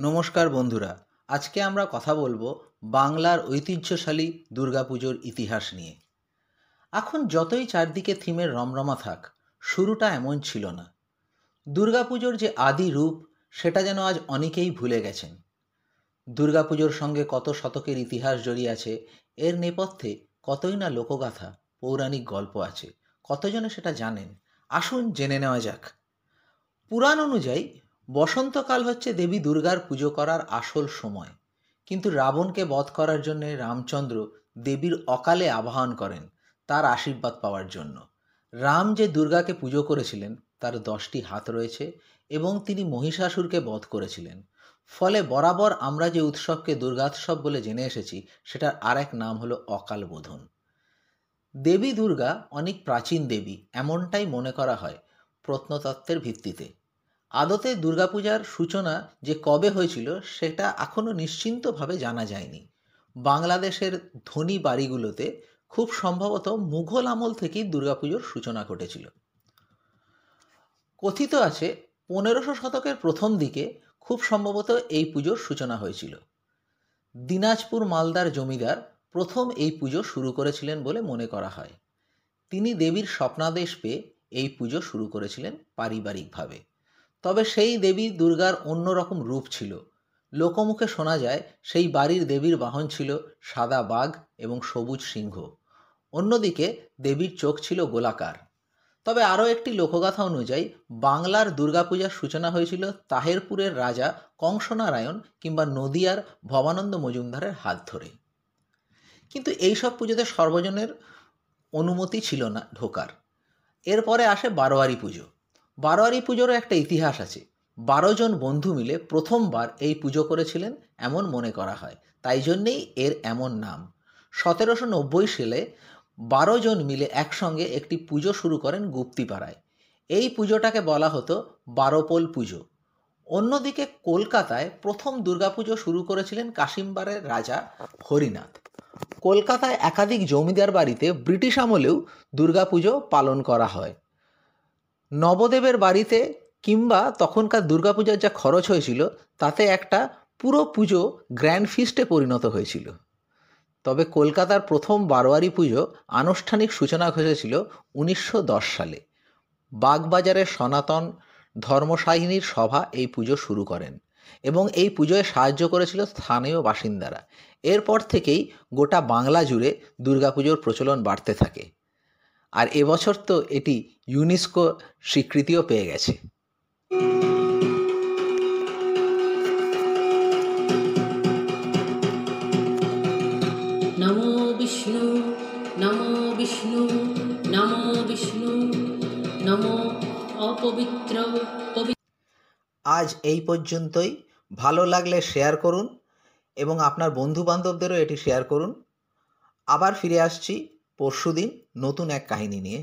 নমস্কার বন্ধুরা, আজকে আমরা কথা বলব বাংলার ঐতিহ্যশালী দুর্গাপুজোর ইতিহাস নিয়ে। এখন যতই চারদিকে থিমের রমরমা থাক, শুরুটা এমন ছিল না। দুর্গাপুজোর যে আদি রূপ, সেটা যেন আজ অনেকেই ভুলে গেছেন। দুর্গাপুজোর সঙ্গে কত শতকের ইতিহাস জড়িয়ে আছে, এর নেপথ্যে কতই না লোকগাথা, পৌরাণিক গল্প আছে, কতজনে সেটা জানেন? আসুন জেনে নেওয়া যাক। পুরাণ অনুযায়ী, বসন্তকাল হচ্ছে দেবী দুর্গার পুজো করার আসল সময়। কিন্তু রাবণকে বধ করার জন্য রামচন্দ্র দেবীর অকালে আবাহন করেন তার আশীর্বাদ পাওয়ার জন্য। রাম যে দুর্গাকে পুজো করেছিলেন, তার দশটি হাত রয়েছে এবং তিনি মহিষাসুরকে বধ করেছিলেন। ফলে বরাবর আমরা যে উৎসবকে দুর্গাৎসব বলে জেনে এসেছি, সেটার আর এক নাম হলো অকাল বোধন দেবী দুর্গা অনেক প্রাচীন দেবী, এমনটাই মনে করা হয় প্রত্নতত্ত্বের ভিত্তিতে। আদতে দুর্গাপূজার সূচনা যে কবে হয়েছিল, সেটা এখনও নিশ্চিন্তভাবে জানা যায়নি। বাংলাদেশের ধনী বাড়িগুলোতে খুব সম্ভবত মুঘল আমল থেকেই দুর্গাপুজোর সূচনা ঘটেছিল। কথিত আছে, পনেরোশো শতকের প্রথম দিকে খুব সম্ভবত এই পুজোর সূচনা হয়েছিল। দিনাজপুর মালদার জমিদার প্রথম এই পুজো শুরু করেছিলেন বলে মনে করা হয়। তিনি দেবীর স্বপ্নাদেশ পেয়ে এই পুজো শুরু করেছিলেন পারিবারিকভাবে। তবে সেই দেবী দুর্গার অন্যরকম রূপ ছিল। লোকমুখে শোনা যায়, সেই বাড়ির দেবীর বাহন ছিল সাদা বাঘ এবং সবুজ সিংহ। অন্যদিকে দেবীর চোখ ছিল গোলাকার। তবে আরও একটি লোকগাথা অনুযায়ী, বাংলার দুর্গাপূজার সূচনা হয়েছিল তাহেরপুরের রাজা কংসনারায়ণ কিংবা নদিয়ার ভবানন্দ মজুমদারের হাত ধরে। কিন্তু এইসব পুজোতে সর্বজনের অনুমতি ছিল না ঢোকার। এরপরে আসে বারোয়ারি পুজো। বারোয়ারি পুজোরও একটা ইতিহাস আছে। বারো জন বন্ধু মিলে প্রথমবার এই পুজো করেছিলেন এমন মনে করা হয়। তাই জন্যেই এর এমন নাম। সতেরোশো নব্বই সালে বারো জন মিলে একসঙ্গে একটি পুজো শুরু করেন গুপ্তিপাড়ায়। এই পুজোটাকে বলা হতো বারোপোল পুজো। অন্যদিকে কলকাতায় প্রথম দুর্গাপুজো শুরু করেছিলেন কাশিমবাড়ের রাজা হরিনাথ। কলকাতায় একাধিক জমিদার বাড়িতে ব্রিটিশ আমলেও দুর্গাপুজো পালন করা হয়। নবদেবের বাড়িতে কিংবা তখনকার দুর্গাপূজার যা খরচ হয়েছিল, তাতে একটা পুরো পুজো গ্র্যান্ড ফিস্টে পরিণত হয়েছিল। তবে কলকাতার প্রথম বারোয়ারি পুজো আনুষ্ঠানিক সূচনা ঘটেছিল উনিশশো দশ সালে। বাগবাজারের সনাতন ধর্মসাহিনীর সভা এই পুজো শুরু করেন। এবং এই পুজোয় সাহায্য করেছিল স্থানীয় বাসিন্দারা। এরপর থেকেই গোটা বাংলা জুড়ে দুর্গাপুজোর প্রচলন বাড়তে থাকে। আর এবছর তো এটি ইউনেস্কো স্বীকৃতিও পেয়ে গেছে। নমো বিষ্ণু, নমো অপবিত্র, পবিত্র আজ এই পর্যন্তই। ভালো লাগলে শেয়ার করুন এবং আপনার বন্ধুবান্ধবদেরও এটি শেয়ার করুন। আবার ফিরে আসছি পরশুদিন নতুন এক কাহিনী নিয়ে।